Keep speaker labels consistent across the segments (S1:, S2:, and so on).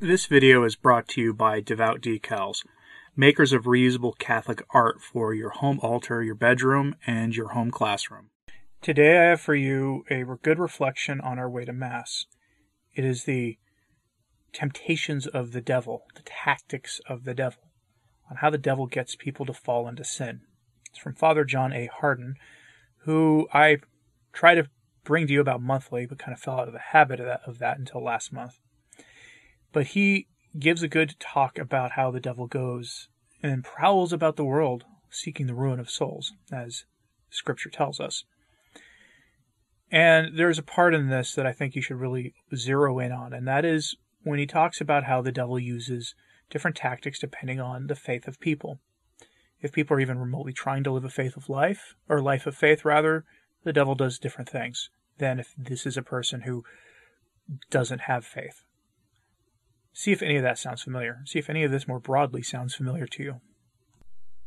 S1: This video is brought to you by Devout Decals, makers of reusable Catholic art for your home altar, your bedroom, and your home classroom. Today I have for you a good reflection on our way to Mass. It is the temptations of the devil, the tactics of the devil, on how the devil gets people to fall into sin. It's from Father John A. Hardon, who I try to bring to you about monthly, but kind of fell out of the habit of that, of that until last month. But he gives a good talk about how the devil goes and prowls about the world seeking the ruin of souls, as scripture tells us. And there's a part in this that I think you should really zero in on, and that is when he talks about how the devil uses different tactics depending on the faith of people. If people are even remotely trying to live a faith of life, or life of faith rather, the devil does different things than if this is a person who doesn't have faith. See if any of that sounds familiar. See if any of this more broadly sounds familiar to you.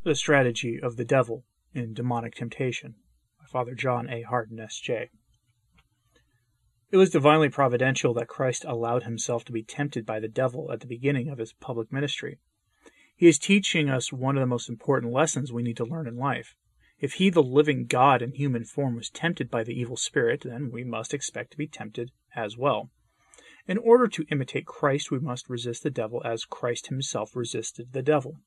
S1: The Strategy of the Devil in Demonic Temptation by Father John A. Hardon, S.J. It was divinely providential that Christ allowed himself to be tempted by the devil at the beginning of his public ministry. He is teaching us one of the most important lessons we need to learn in life. If he, the living God in human form, was tempted by the evil spirit, then we must expect to be tempted as well. In order to imitate Christ, we must resist the devil as Christ himself resisted the devil.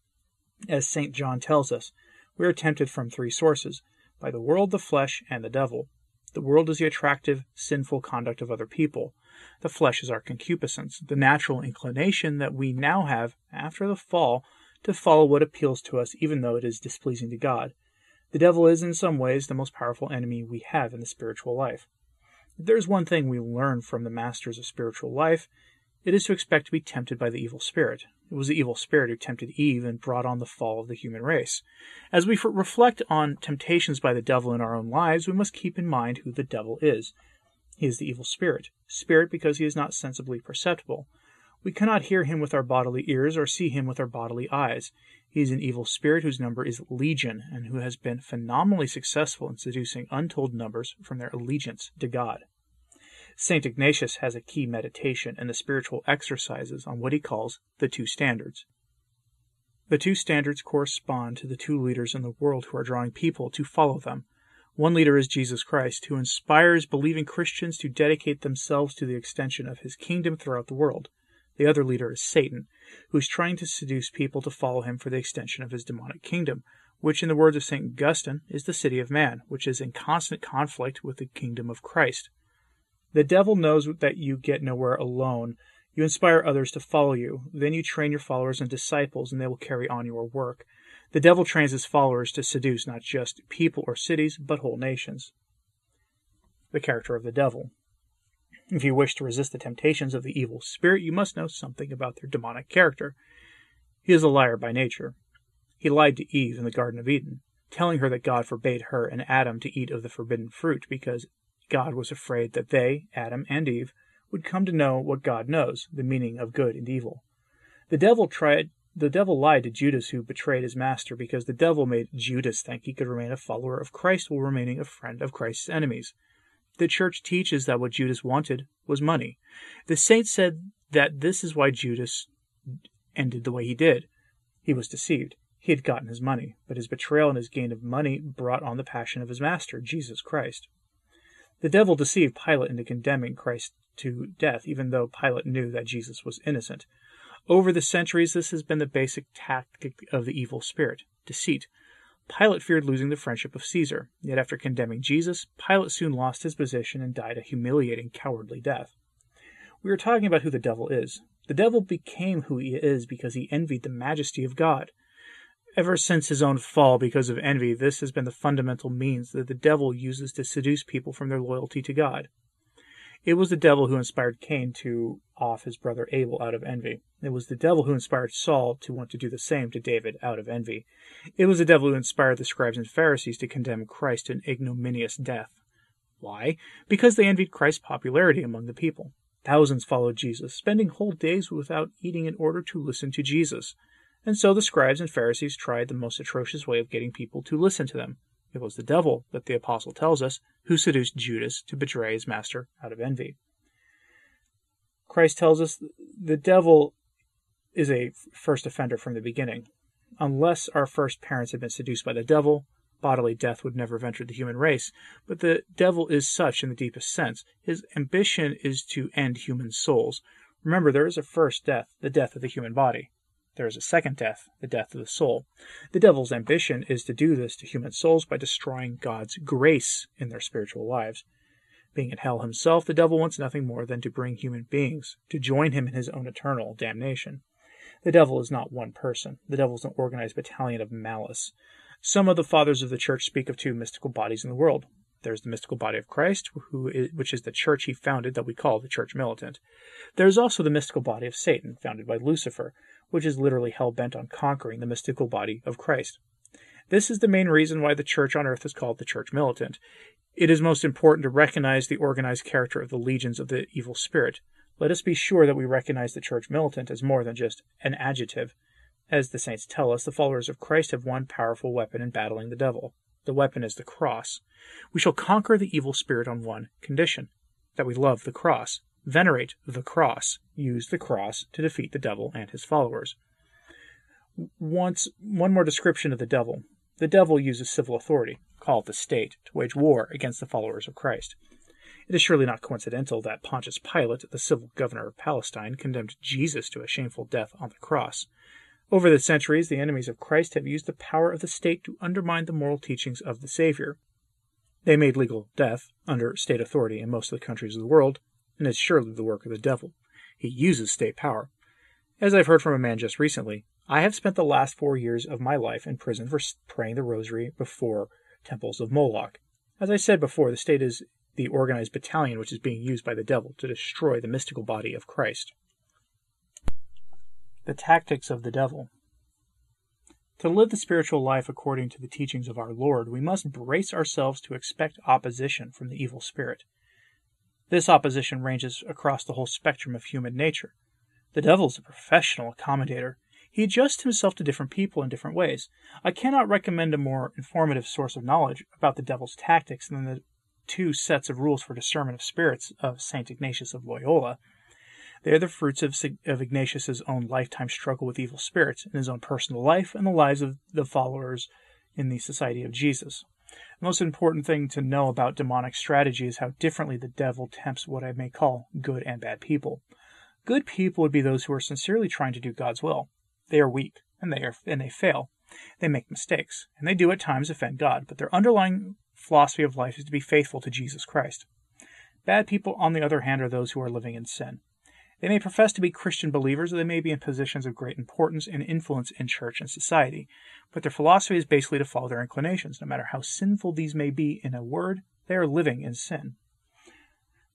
S1: As St. John tells us, we are tempted from three sources by the world, the flesh, and the devil. The world is the attractive, sinful conduct of other people. The flesh is our concupiscence, the natural inclination that we now have, after the fall, to follow what appeals to us, even though it is displeasing to God. The devil is, in some ways, the most powerful enemy we have in the spiritual life. If there's one thing we learn from the masters of spiritual life, it is to expect to be tempted by the evil spirit. It was the evil spirit who tempted Eve and brought on the fall of the human race. As we reflect on temptations by the devil in our own lives, we must keep in mind who the devil is. He is the evil spirit. Spirit because he is not sensibly perceptible. We cannot hear him with our bodily ears or see him with our bodily eyes. He is an evil spirit whose number is legion and who has been phenomenally successful in seducing untold numbers from their allegiance to God. St. Ignatius has a key meditation in the spiritual exercises on what he calls the two standards. The two standards correspond to the two leaders in the world who are drawing people to follow them. One leader is Jesus Christ, who inspires believing Christians to dedicate themselves to the extension of his kingdom throughout the world. The other leader is Satan, who is trying to seduce people to follow him for the extension of his demonic kingdom, which, in the words of St. Augustine, is the city of man, which is in constant conflict with the kingdom of Christ. The devil knows that you get nowhere alone. You inspire others to follow you. Then you train your followers and disciples, and they will carry on your work. The devil trains his followers to seduce not just people or cities, but whole nations. The character of the devil. If you wish to resist the temptations of the evil spirit, you must know something about their demonic character. He is a liar by nature. He lied to Eve in the Garden of Eden, telling her that God forbade her and Adam to eat of the forbidden fruit because God was afraid that they, Adam and Eve, would come to know what God knows, the meaning of good and evil. The devil tried the devil lied to Judas who betrayed his master because the devil made Judas think he could remain a follower of Christ while remaining a friend of Christ's enemies. The church teaches that what Judas wanted was money. The saints said that this is why Judas ended the way he did. He was deceived. He had gotten his money, but his betrayal and his gain of money brought on the passion of his master, Jesus Christ. The devil deceived Pilate into condemning Christ to death, even though Pilate knew that Jesus was innocent. Over the centuries, this has been the basic tactic of the evil spirit deceit. Pilate feared losing the friendship of Caesar, yet after condemning Jesus, Pilate soon lost his position and died a humiliating, cowardly death. We are talking about who the devil is. The devil became who he is because he envied the majesty of God. Ever since his own fall because of envy, this has been the fundamental means that the devil uses to seduce people from their loyalty to God. It was the devil who inspired Cain to off his brother Abel out of envy. It was the devil who inspired Saul to want to do the same to David out of envy. It was the devil who inspired the scribes and Pharisees to condemn Christ to an ignominious death. Why? Because they envied Christ's popularity among the people. Thousands followed Jesus, spending whole days without eating in order to listen to Jesus. And so the scribes and Pharisees tried the most atrocious way of getting people to listen to them it was the devil, that the apostle tells us, who seduced Judas to betray his master out of envy. Christ tells us the devil is a first offender from the beginning. Unless our first parents had been seduced by the devil, bodily death would never have entered the human race. But the devil is such in the deepest sense. His ambition is to end human souls. Remember, there is a first death, the death of the human body. There is a second death, the death of the soul. The devil's ambition is to do this to human souls by destroying God's grace in their spiritual lives. Being in hell himself, the devil wants nothing more than to bring human beings to join him in his own eternal damnation. The devil is not one person. The devil is an organized battalion of malice. Some of the fathers of the church speak of two mystical bodies in the world. There's the mystical body of Christ, is, which is the church he founded that we call the church militant. There's also the mystical body of Satan, founded by Lucifer, which is literally hell bent on conquering the mystical body of Christ. This is the main reason why the church on earth is called the church militant. It is most important to recognize the organized character of the legions of the evil spirit. Let us be sure that we recognize the church militant as more than just an adjective. As the saints tell us, the followers of Christ have one powerful weapon in battling the devil. The weapon is the cross. We shall conquer the evil spirit on one condition that we love the cross, venerate the cross, use the cross to defeat the devil and his followers. Once, one more description of the devil. The devil uses civil authority, called the state, to wage war against the followers of Christ. It is surely not coincidental that Pontius Pilate, the civil governor of Palestine, condemned Jesus to a shameful death on the cross. Over the centuries, the enemies of Christ have used the power of the state to undermine the moral teachings of the Savior. They made legal death under state authority in most of the countries of the world, and it's surely the work of the devil. He uses state power. As I've heard from a man just recently, I have spent the last four years of my life in prison for praying the rosary before temples of Moloch. As I said before, the state is the organized battalion which is being used by the devil to destroy the mystical body of Christ. The tactics of the devil. To live the spiritual life according to the teachings of our Lord, we must brace ourselves to expect opposition from the evil spirit. This opposition ranges across the whole spectrum of human nature. The devil is a professional accommodator. He adjusts himself to different people in different ways. I cannot recommend a more informative source of knowledge about the devil's tactics than the two sets of rules for discernment of spirits of St. Ignatius of Loyola. They are the fruits of, of Ignatius's own lifetime struggle with evil spirits in his own personal life and the lives of the followers in the Society of Jesus. The most important thing to know about demonic strategy is how differently the devil tempts what I may call good and bad people. Good people would be those who are sincerely trying to do God's will. They are weak, and they are and they fail. They make mistakes, and they do at times offend God, but their underlying philosophy of life is to be faithful to Jesus Christ. Bad people, on the other hand, are those who are living in sin. They may profess to be Christian believers, or they may be in positions of great importance and influence in church and society, but their philosophy is basically to follow their inclinations. No matter how sinful these may be, in a word, they are living in sin.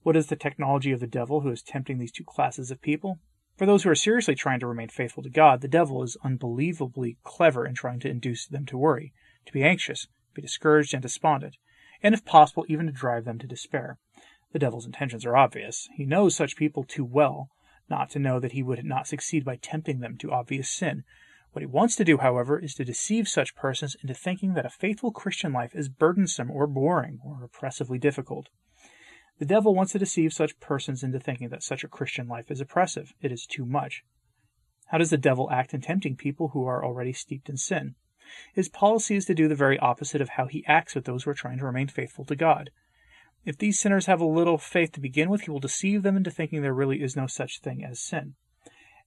S1: What is the technology of the devil who is tempting these two classes of people? For those who are seriously trying to remain faithful to God, the devil is unbelievably clever in trying to induce them to worry, to be anxious, be discouraged and despondent, and if possible, even to drive them to despair. The devil's intentions are obvious. He knows such people too well not to know that he would not succeed by tempting them to obvious sin. What he wants to do, however, is to deceive such persons into thinking that a faithful Christian life is burdensome or boring or oppressively difficult. The devil wants to deceive such persons into thinking that such a Christian life is oppressive. It is too much. How does the devil act in tempting people who are already steeped in sin? His policy is to do the very opposite of how he acts with those who are trying to remain faithful to God. If these sinners have a little faith to begin with, he will deceive them into thinking there really is no such thing as sin.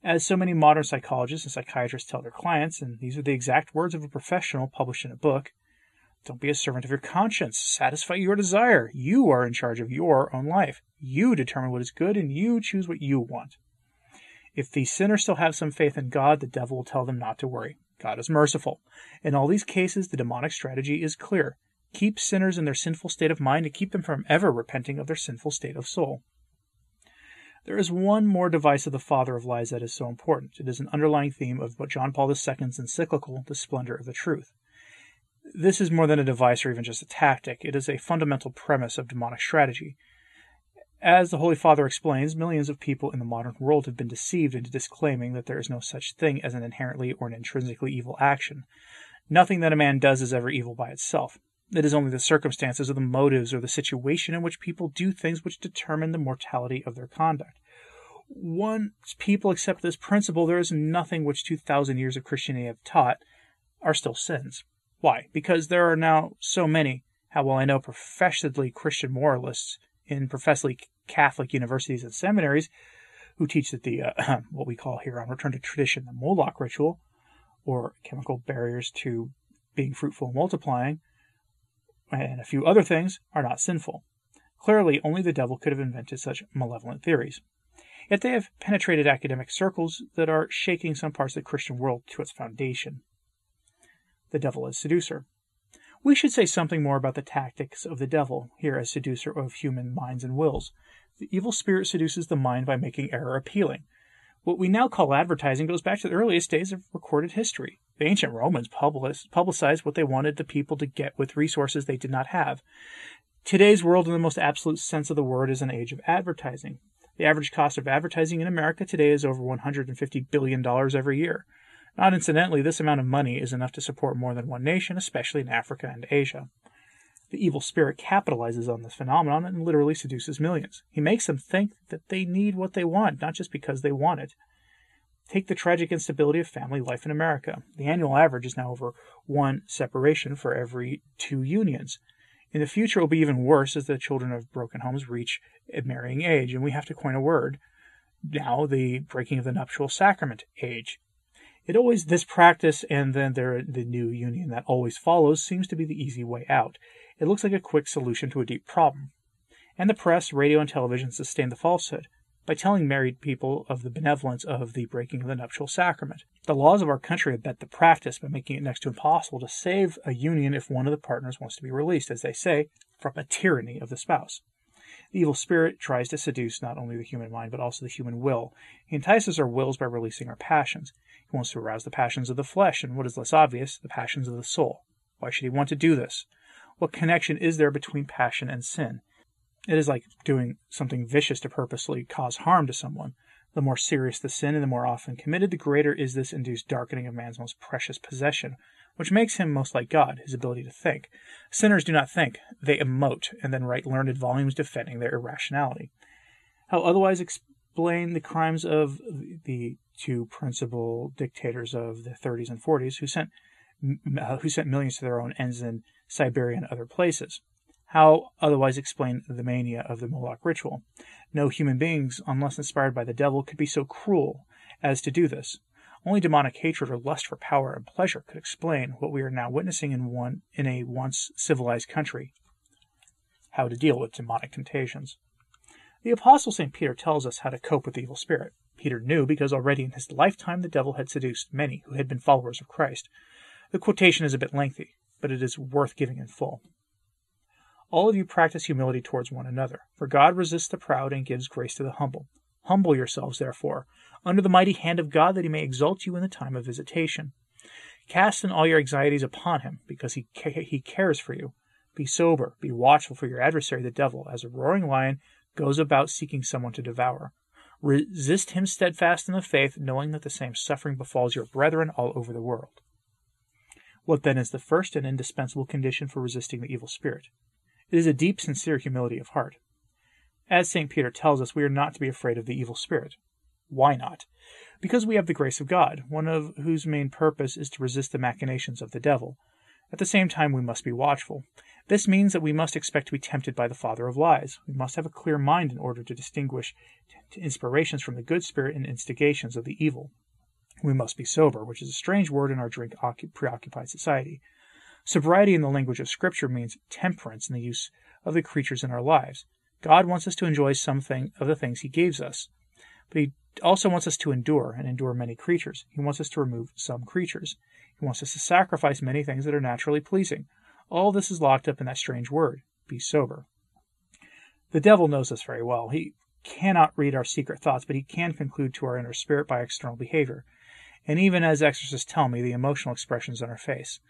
S1: As so many modern psychologists and psychiatrists tell their clients, and these are the exact words of a professional published in a book don't be a servant of your conscience. Satisfy your desire. You are in charge of your own life. You determine what is good, and you choose what you want. If these sinners still have some faith in God, the devil will tell them not to worry. God is merciful. In all these cases, the demonic strategy is clear keep sinners in their sinful state of mind and keep them from ever repenting of their sinful state of soul. There is one more device of the father of lies that is so important. It is an underlying theme of what John Paul II's encyclical, The Splendor of the Truth. This is more than a device or even just a tactic. It is a fundamental premise of demonic strategy. As the Holy Father explains, millions of people in the modern world have been deceived into disclaiming that there is no such thing as an inherently or an intrinsically evil action. Nothing that a man does is ever evil by itself. It is only the circumstances or the motives or the situation in which people do things which determine the mortality of their conduct. Once people accept this principle, there is nothing which 2,000 years of Christianity have taught are still sins. Why? Because there are now so many, how well I know, professedly Christian moralists in professedly Catholic universities and seminaries who teach that the, uh, what we call here on Return to Tradition, the Moloch ritual, or chemical barriers to being fruitful and multiplying, and a few other things, are not sinful. Clearly, only the devil could have invented such malevolent theories. Yet they have penetrated academic circles that are shaking some parts of the Christian world to its foundation. The devil as seducer. We should say something more about the tactics of the devil, here as seducer of human minds and wills. The evil spirit seduces the mind by making error appealing. What we now call advertising goes back to the earliest days of recorded history. The ancient Romans publicized what they wanted the people to get with resources they did not have. Today's world, in the most absolute sense of the word, is an age of advertising. The average cost of advertising in America today is over $150 billion every year. Not incidentally, this amount of money is enough to support more than one nation, especially in Africa and Asia. The evil spirit capitalizes on this phenomenon and literally seduces millions. He makes them think that they need what they want, not just because they want it. Take the tragic instability of family life in America. The annual average is now over one separation for every two unions. In the future, it will be even worse as the children of broken homes reach a marrying age, and we have to coin a word now the breaking of the nuptial sacrament age. It always this practice and then there the new union that always follows seems to be the easy way out. It looks like a quick solution to a deep problem. And the press, radio, and television sustain the falsehood by telling married people of the benevolence of the breaking of the nuptial sacrament. The laws of our country abet the practice by making it next to impossible to save a union if one of the partners wants to be released, as they say, from a tyranny of the spouse. The evil spirit tries to seduce not only the human mind, but also the human will. He entices our wills by releasing our passions. He wants to arouse the passions of the flesh, and what is less obvious, the passions of the soul. Why should he want to do this? What connection is there between passion and sin? It is like doing something vicious to purposely cause harm to someone. The more serious the sin and the more often committed, the greater is this induced darkening of man's most precious possession, which makes him most like God, his ability to think. Sinners do not think, they emote, and then write learned volumes defending their irrationality. How otherwise explain the crimes of the two principal dictators of the 30s and 40s who sent uh, who sent millions to their own ends in Siberia and other places. How otherwise explain the mania of the Moloch ritual? No human beings, unless inspired by the devil, could be so cruel as to do this. Only demonic hatred or lust for power and pleasure could explain what we are now witnessing in one in a once civilized country. How to deal with demonic temptations. The apostle St. Peter tells us how to cope with the evil spirit. Peter knew because already in his lifetime the devil had seduced many who had been followers of Christ. The quotation is a bit lengthy, but it is worth giving in full. All of you practice humility towards one another, for God resists the proud and gives grace to the humble. Humble yourselves, therefore, under the mighty hand of God, that he may exalt you in the time of visitation. Cast in all your anxieties upon him, because he, ca- he cares for you. Be sober, be watchful, for your adversary, the devil, as a roaring lion, goes about seeking someone to devour. Resist him steadfast in the faith, knowing that the same suffering befalls your brethren all over the world. What then is the first and indispensable condition for resisting the evil spirit? It is a deep, sincere humility of heart. As St. Peter tells us, we are not to be afraid of the evil spirit. Why not? Because we have the grace of God, one of whose main purpose is to resist the machinations of the devil. At the same time, we must be watchful. This means that we must expect to be tempted by the father of lies. We must have a clear mind in order to distinguish inspirations from the good spirit and instigations of the evil. We must be sober, which is a strange word in our drink preoccupied society. Sobriety in the language of Scripture means temperance in the use of the creatures in our lives. God wants us to enjoy something of the things He gives us, but He also wants us to endure and endure many creatures. He wants us to remove some creatures. He wants us to sacrifice many things that are naturally pleasing. All this is locked up in that strange word be sober. The devil knows this very well. He cannot read our secret thoughts, but he can conclude to our inner spirit by external behavior, and even as exorcists tell me, the emotional expressions on our face.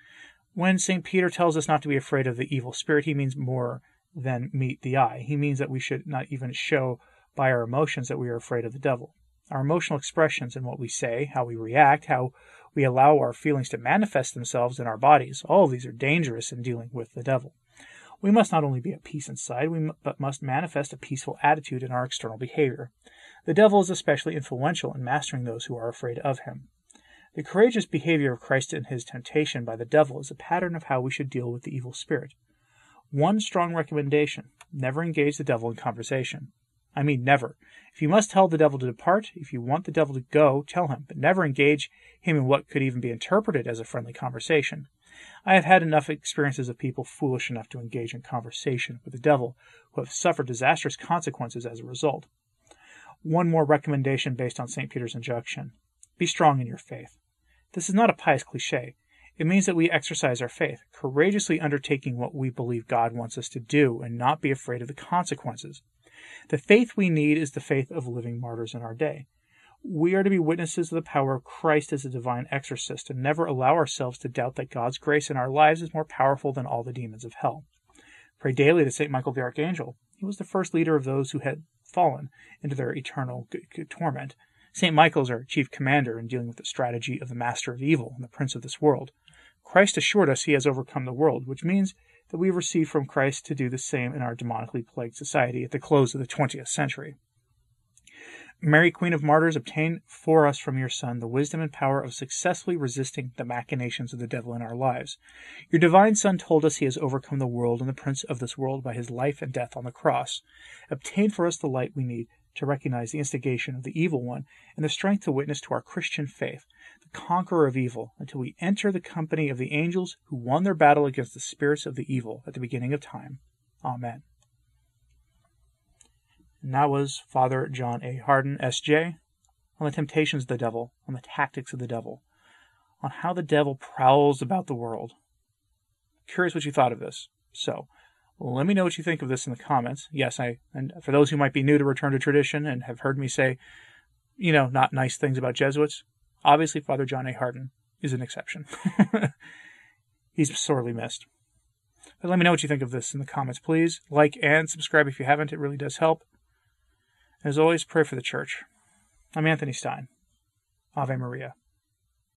S1: When St. Peter tells us not to be afraid of the evil spirit, he means more than meet the eye. He means that we should not even show by our emotions that we are afraid of the devil. Our emotional expressions and what we say, how we react, how we allow our feelings to manifest themselves in our bodies, all of these are dangerous in dealing with the devil. We must not only be at peace inside, we but must manifest a peaceful attitude in our external behavior. The devil is especially influential in mastering those who are afraid of him. The courageous behavior of Christ in his temptation by the devil is a pattern of how we should deal with the evil spirit. One strong recommendation never engage the devil in conversation. I mean, never. If you must tell the devil to depart, if you want the devil to go, tell him, but never engage him in what could even be interpreted as a friendly conversation. I have had enough experiences of people foolish enough to engage in conversation with the devil who have suffered disastrous consequences as a result. One more recommendation based on St. Peter's injunction be strong in your faith. This is not a pious cliche. It means that we exercise our faith, courageously undertaking what we believe God wants us to do and not be afraid of the consequences. The faith we need is the faith of living martyrs in our day. We are to be witnesses of the power of Christ as a divine exorcist and never allow ourselves to doubt that God's grace in our lives is more powerful than all the demons of hell. Pray daily to St. Michael the Archangel. He was the first leader of those who had fallen into their eternal torment. St. Michael is our chief commander in dealing with the strategy of the master of evil and the prince of this world. Christ assured us he has overcome the world, which means that we have received from Christ to do the same in our demonically plagued society at the close of the 20th century. Mary, Queen of Martyrs, obtain for us from your Son the wisdom and power of successfully resisting the machinations of the devil in our lives. Your divine Son told us he has overcome the world and the prince of this world by his life and death on the cross. Obtain for us the light we need to recognize the instigation of the evil one and the strength to witness to our Christian faith, the conqueror of evil, until we enter the company of the angels who won their battle against the spirits of the evil at the beginning of time. Amen. And that was Father John A. Hardon, S.J., on the temptations of the devil, on the tactics of the devil, on how the devil prowls about the world. Curious what you thought of this. So, let me know what you think of this in the comments. Yes, I and for those who might be new to Return to Tradition and have heard me say, you know, not nice things about Jesuits, obviously Father John A. Hardon is an exception. He's sorely missed. But let me know what you think of this in the comments, please. Like and subscribe if you haven't, it really does help. As always, pray for the church. I'm Anthony Stine. Ave Maria.